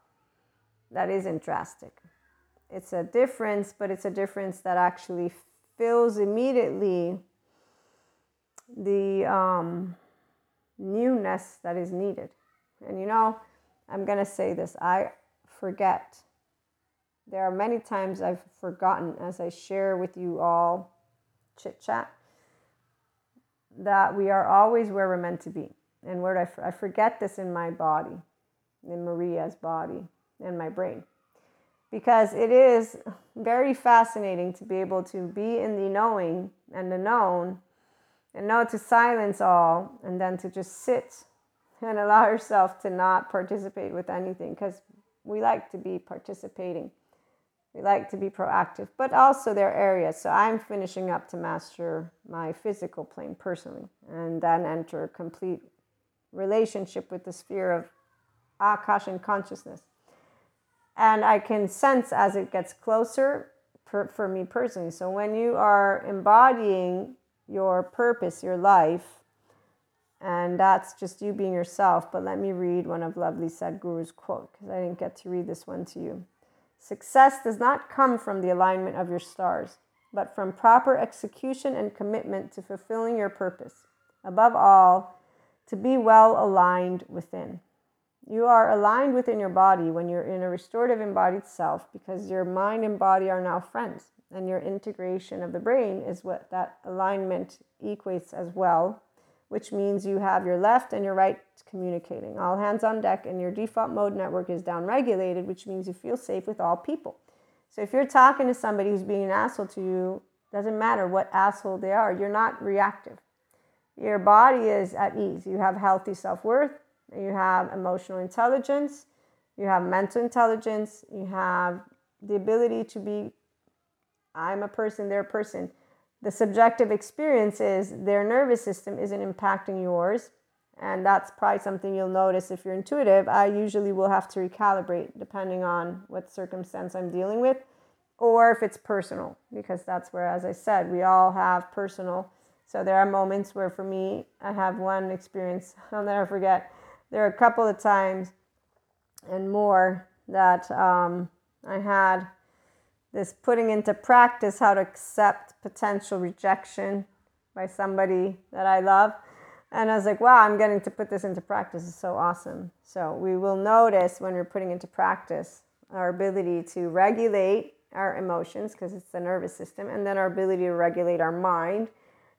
That isn't drastic. It's a difference, but it's a difference that actually fills immediately the um, newness that is needed. And you know, I'm going to say this I forget. There are many times I've forgotten as I share with you all chit chat that we are always where we're meant to be. And where I, I forget this in my body, in Maria's body, in my brain. Because it is very fascinating to be able to be in the knowing and the known and know to silence all and then to just sit and allow yourself to not participate with anything because we like to be participating. We like to be proactive, but also there are areas. So I'm finishing up to master my physical plane personally and then enter a complete relationship with the sphere of Akash and consciousness. And I can sense as it gets closer for, for me personally. So when you are embodying your purpose, your life, and that's just you being yourself. But let me read one of Lovely Sadhguru's quote because I didn't get to read this one to you. Success does not come from the alignment of your stars, but from proper execution and commitment to fulfilling your purpose. Above all, to be well aligned within. You are aligned within your body when you're in a restorative embodied self because your mind and body are now friends. And your integration of the brain is what that alignment equates as well which means you have your left and your right communicating. All hands on deck, and your default mode network is down regulated, which means you feel safe with all people. So if you're talking to somebody who's being an asshole to you, doesn't matter what asshole they are, you're not reactive. Your body is at ease. You have healthy self worth, you have emotional intelligence, you have mental intelligence, you have the ability to be, I'm a person, they're a person the subjective experience is their nervous system isn't impacting yours. And that's probably something you'll notice if you're intuitive. I usually will have to recalibrate depending on what circumstance I'm dealing with or if it's personal, because that's where, as I said, we all have personal. So there are moments where, for me, I have one experience I'll never forget. There are a couple of times and more that um, I had this putting into practice how to accept potential rejection by somebody that I love. And I was like, wow, I'm getting to put this into practice. It's so awesome. So we will notice when we're putting into practice our ability to regulate our emotions because it's the nervous system, and then our ability to regulate our mind.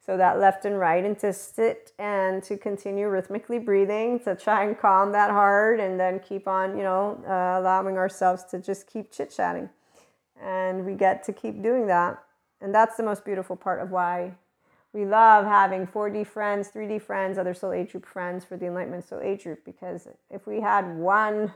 So that left and right, and to sit and to continue rhythmically breathing to try and calm that heart, and then keep on, you know, uh, allowing ourselves to just keep chit chatting and we get to keep doing that. And that's the most beautiful part of why we love having 4D friends, 3D friends, other soul age group friends for the Enlightenment Soul Age group. Because if we had one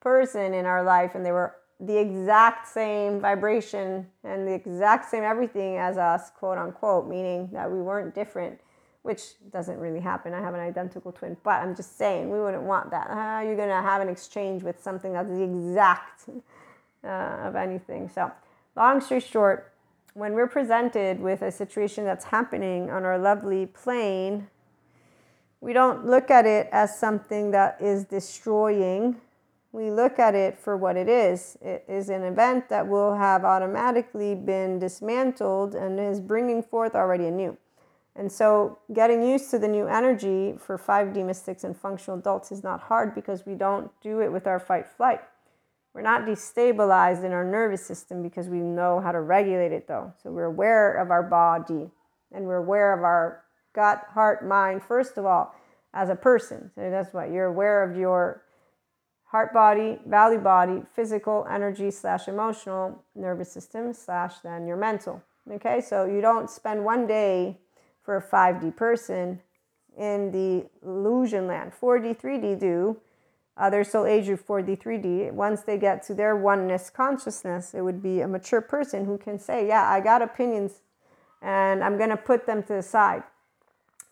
person in our life and they were the exact same vibration and the exact same everything as us, quote unquote, meaning that we weren't different, which doesn't really happen. I have an identical twin, but I'm just saying we wouldn't want that. How are you going to have an exchange with something that's the exact uh, of anything? So, long story short, when we're presented with a situation that's happening on our lovely plane, we don't look at it as something that is destroying we look at it for what it is. It is an event that will have automatically been dismantled and is bringing forth already a new. And so, getting used to the new energy for 5D mystics and functional adults is not hard because we don't do it with our fight flight. We're not destabilized in our nervous system because we know how to regulate it, though. So, we're aware of our body and we're aware of our gut, heart, mind, first of all, as a person. So, that's what you're aware of your heart body, value body, physical, energy slash emotional, nervous system slash then your mental. Okay, so you don't spend one day for a 5D person in the illusion land. 4D, 3D do. Uh, Others still age you 4D, 3D. Once they get to their oneness consciousness, it would be a mature person who can say, Yeah, I got opinions and I'm going to put them to the side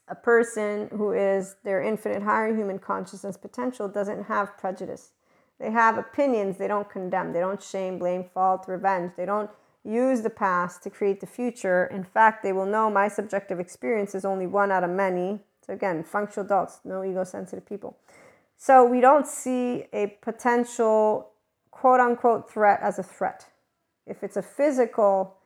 a person who is their infinite higher human consciousness potential doesn't have prejudice. They have opinions, they don't condemn, they don't shame, blame, fault, revenge. They don't use the past to create the future. In fact, they will know my subjective experience is only one out of many. So, again, functional adults, no ego sensitive people. So, we don't see a potential quote unquote threat as a threat. If it's a physical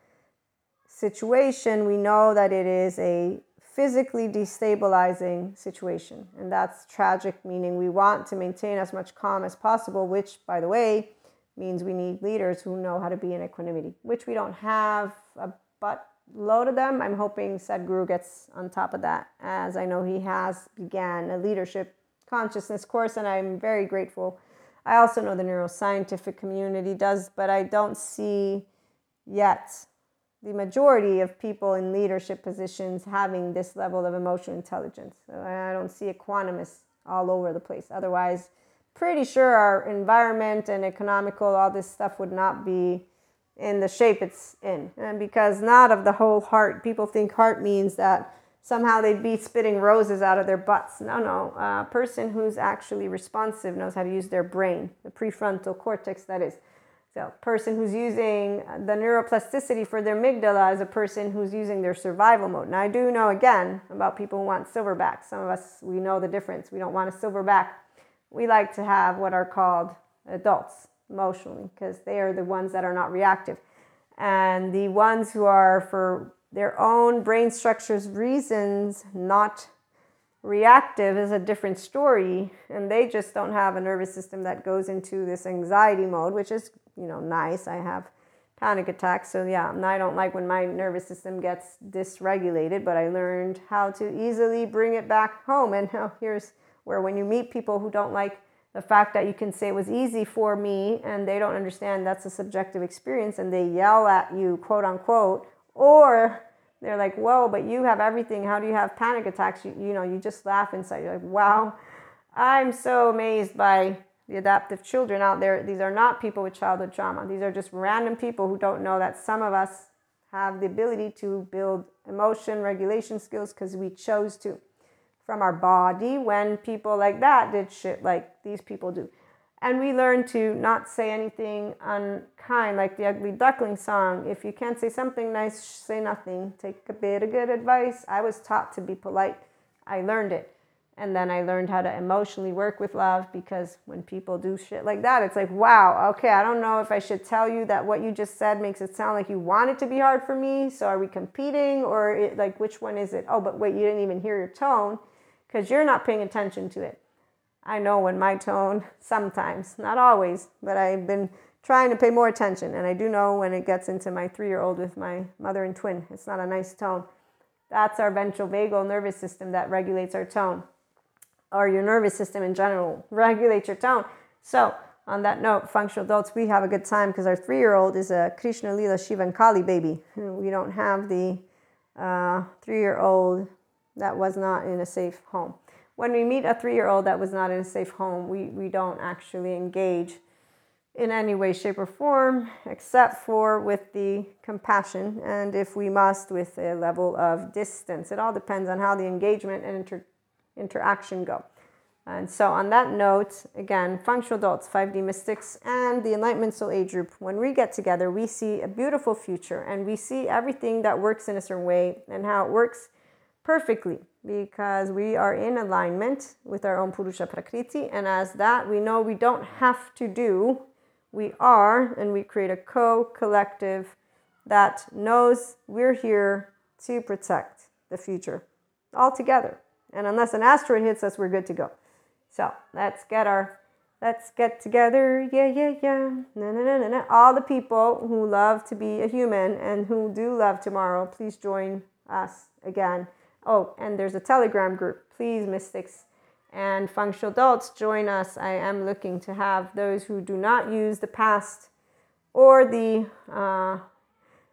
situation, we know that it is a physically destabilizing situation. And that's tragic, meaning we want to maintain as much calm as possible, which, by the way, means we need leaders who know how to be in equanimity, which we don't have a butt load of them. I'm hoping Sadhguru gets on top of that, as I know he has began a leadership consciousness course, and I'm very grateful. I also know the neuroscientific community does, but I don't see yet the majority of people in leadership positions having this level of emotional intelligence. I don't see equanimous all over the place. Otherwise, pretty sure our environment and economical, all this stuff would not be in the shape it's in. And because not of the whole heart, people think heart means that somehow they'd be spitting roses out of their butts. No, no. A person who's actually responsive knows how to use their brain, the prefrontal cortex, that is. So, person who's using the neuroplasticity for their amygdala is a person who's using their survival mode. Now, I do know again about people who want silverback. Some of us, we know the difference. We don't want a silverback. We like to have what are called adults emotionally because they are the ones that are not reactive. And the ones who are, for their own brain structures reasons, not reactive is a different story and they just don't have a nervous system that goes into this anxiety mode which is you know nice. I have panic attacks so yeah i don't like when my nervous system gets dysregulated but i learned how to easily bring it back home. And now here's where when you meet people who don't like the fact that you can say it was easy for me and they don't understand that's a subjective experience and they yell at you quote unquote or they're like, whoa, but you have everything. How do you have panic attacks? You, you know, you just laugh inside. You're like, wow, I'm so amazed by the adaptive children out there. These are not people with childhood trauma. These are just random people who don't know that some of us have the ability to build emotion regulation skills because we chose to from our body when people like that did shit like these people do. And we learn to not say anything unkind, like the Ugly Duckling song. If you can't say something nice, say nothing. Take a bit of good advice. I was taught to be polite. I learned it. And then I learned how to emotionally work with love because when people do shit like that, it's like, wow, okay, I don't know if I should tell you that what you just said makes it sound like you want it to be hard for me. So are we competing or it, like which one is it? Oh, but wait, you didn't even hear your tone because you're not paying attention to it. I know when my tone, sometimes, not always, but I've been trying to pay more attention. And I do know when it gets into my three year old with my mother and twin, it's not a nice tone. That's our ventral vagal nervous system that regulates our tone, or your nervous system in general regulates your tone. So, on that note, functional adults, we have a good time because our three year old is a Krishna Leela Shiva and Kali baby. We don't have the uh, three year old that was not in a safe home when we meet a three year old that was not in a safe home, we, we don't actually engage in any way, shape, or form, except for with the compassion, and if we must, with a level of distance. It all depends on how the engagement and inter- interaction go. And so, on that note, again, functional adults, 5D mystics, and the Enlightenment Soul Age group, when we get together, we see a beautiful future and we see everything that works in a certain way and how it works perfectly because we are in alignment with our own Purusha Prakriti. And as that, we know we don't have to do, we are, and we create a co collective that knows we're here to protect the future all together. And unless an asteroid hits us, we're good to go. So let's get our let's get together. Yeah, yeah, yeah. No, no, no, no, no. All the people who love to be a human and who do love tomorrow, please join us again. Oh, and there's a Telegram group. Please, mystics and functional adults, join us. I am looking to have those who do not use the past or the uh,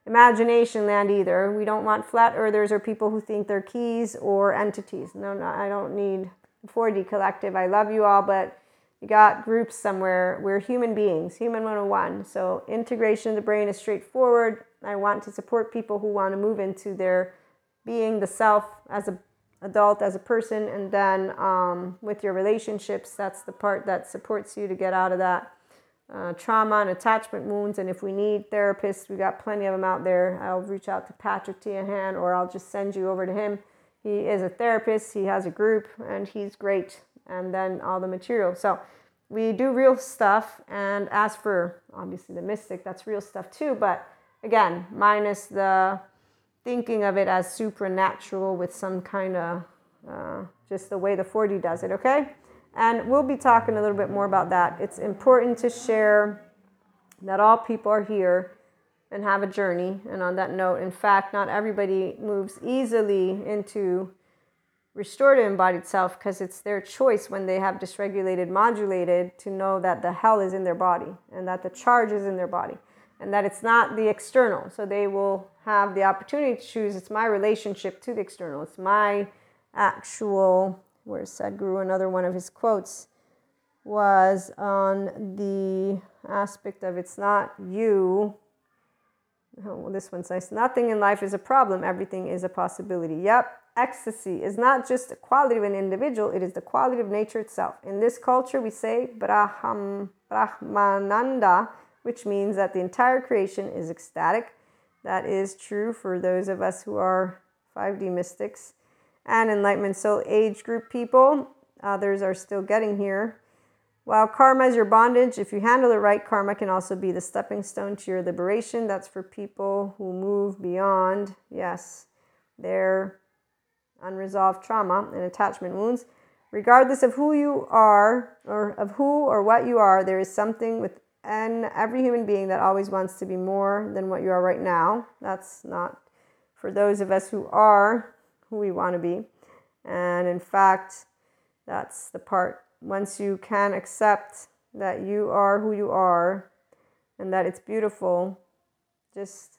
imagination land either. We don't want flat earthers or people who think they're keys or entities. No, no, I don't need 4D Collective. I love you all, but you got groups somewhere. We're human beings, human 101. So integration of the brain is straightforward. I want to support people who want to move into their being, the self as a adult, as a person, and then um, with your relationships, that's the part that supports you to get out of that uh, trauma and attachment wounds. And if we need therapists, we got plenty of them out there. I'll reach out to Patrick Teahan, or I'll just send you over to him he is a therapist, he has a group, and he's great. And then all the material. So we do real stuff. And as for obviously the mystic, that's real stuff too. But again, minus the thinking of it as supernatural with some kind of uh, just the way the 4D does it, okay? And we'll be talking a little bit more about that. It's important to share that all people are here and have a journey. And on that note, in fact, not everybody moves easily into restorative embodied self because it's their choice when they have dysregulated, modulated to know that the hell is in their body and that the charge is in their body and that it's not the external. So they will have the opportunity to choose it's my relationship to the external, it's my actual, where's Sadhguru, another one of his quotes was on the aspect of it's not you Oh, well, this one's nice. Nothing in life is a problem, everything is a possibility. Yep, ecstasy is not just the quality of an individual, it is the quality of nature itself. In this culture, we say Braham, Brahmananda, which means that the entire creation is ecstatic. That is true for those of us who are 5D mystics and Enlightenment Soul Age group people. Others are still getting here. While karma is your bondage, if you handle it right, karma can also be the stepping stone to your liberation. That's for people who move beyond, yes, their unresolved trauma and attachment wounds. Regardless of who you are or of who or what you are, there is something within every human being that always wants to be more than what you are right now. That's not for those of us who are who we want to be. And in fact, that's the part once you can accept that you are who you are and that it's beautiful, just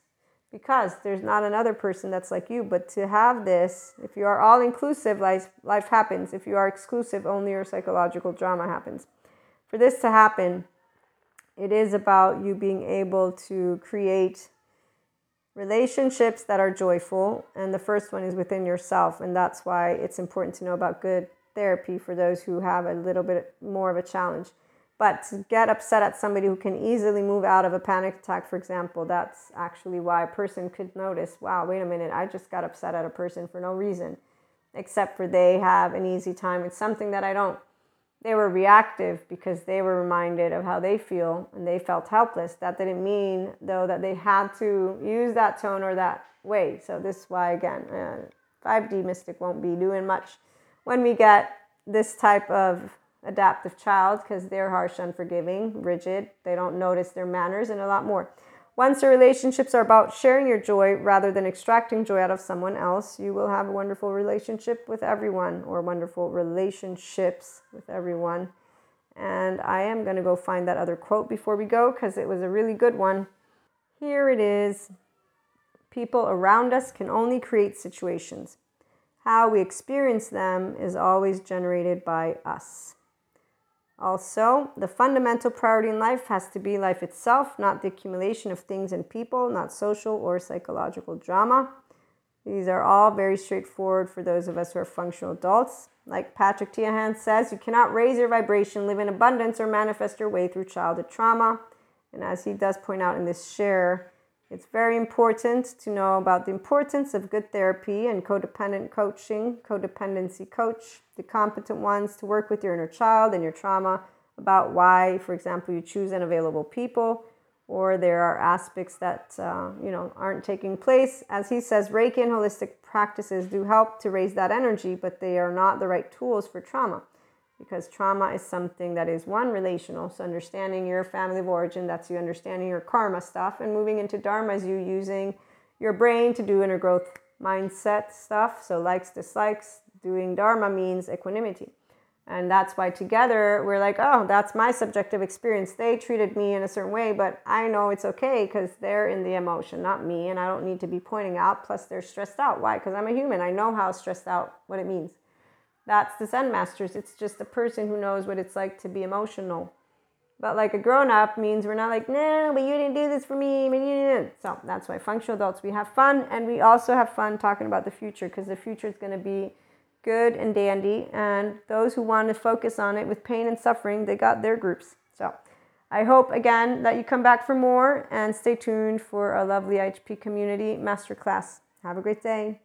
because there's not another person that's like you. But to have this, if you are all inclusive, life, life happens. If you are exclusive, only your psychological drama happens. For this to happen, it is about you being able to create relationships that are joyful. And the first one is within yourself. And that's why it's important to know about good therapy for those who have a little bit more of a challenge. But to get upset at somebody who can easily move out of a panic attack, for example, that's actually why a person could notice, wow, wait a minute, I just got upset at a person for no reason, except for they have an easy time. It's something that I don't. They were reactive because they were reminded of how they feel and they felt helpless. That didn't mean, though, that they had to use that tone or that way. So, this is why, again, uh, 5D Mystic won't be doing much when we get this type of adaptive child because they're harsh, unforgiving, rigid, they don't notice their manners, and a lot more. Once your relationships are about sharing your joy rather than extracting joy out of someone else, you will have a wonderful relationship with everyone or wonderful relationships with everyone. And I am going to go find that other quote before we go because it was a really good one. Here it is People around us can only create situations. How we experience them is always generated by us. Also, the fundamental priority in life has to be life itself, not the accumulation of things and people, not social or psychological drama. These are all very straightforward for those of us who are functional adults. Like Patrick Teahan says, you cannot raise your vibration, live in abundance, or manifest your way through childhood trauma. And as he does point out in this share, it's very important to know about the importance of good therapy and codependent coaching, codependency coach, the competent ones to work with your inner child and your trauma about why, for example, you choose unavailable people or there are aspects that uh, you know aren't taking place. As he says, Reiki and holistic practices do help to raise that energy, but they are not the right tools for trauma because trauma is something that is one relational. So understanding your family of origin that's you understanding your karma stuff and moving into dharma is you using your brain to do inner growth mindset stuff. So likes dislikes doing dharma means equanimity. And that's why together we're like oh that's my subjective experience. They treated me in a certain way but i know it's okay because they're in the emotion not me and i don't need to be pointing out plus they're stressed out. Why? Because i'm a human. I know how stressed out what it means that's the Zen masters. It's just a person who knows what it's like to be emotional. But like a grown up means we're not like, no, but you didn't do this for me. So that's why functional adults, we have fun and we also have fun talking about the future because the future is going to be good and dandy. And those who want to focus on it with pain and suffering, they got their groups. So I hope again that you come back for more and stay tuned for a lovely IHP community masterclass. Have a great day.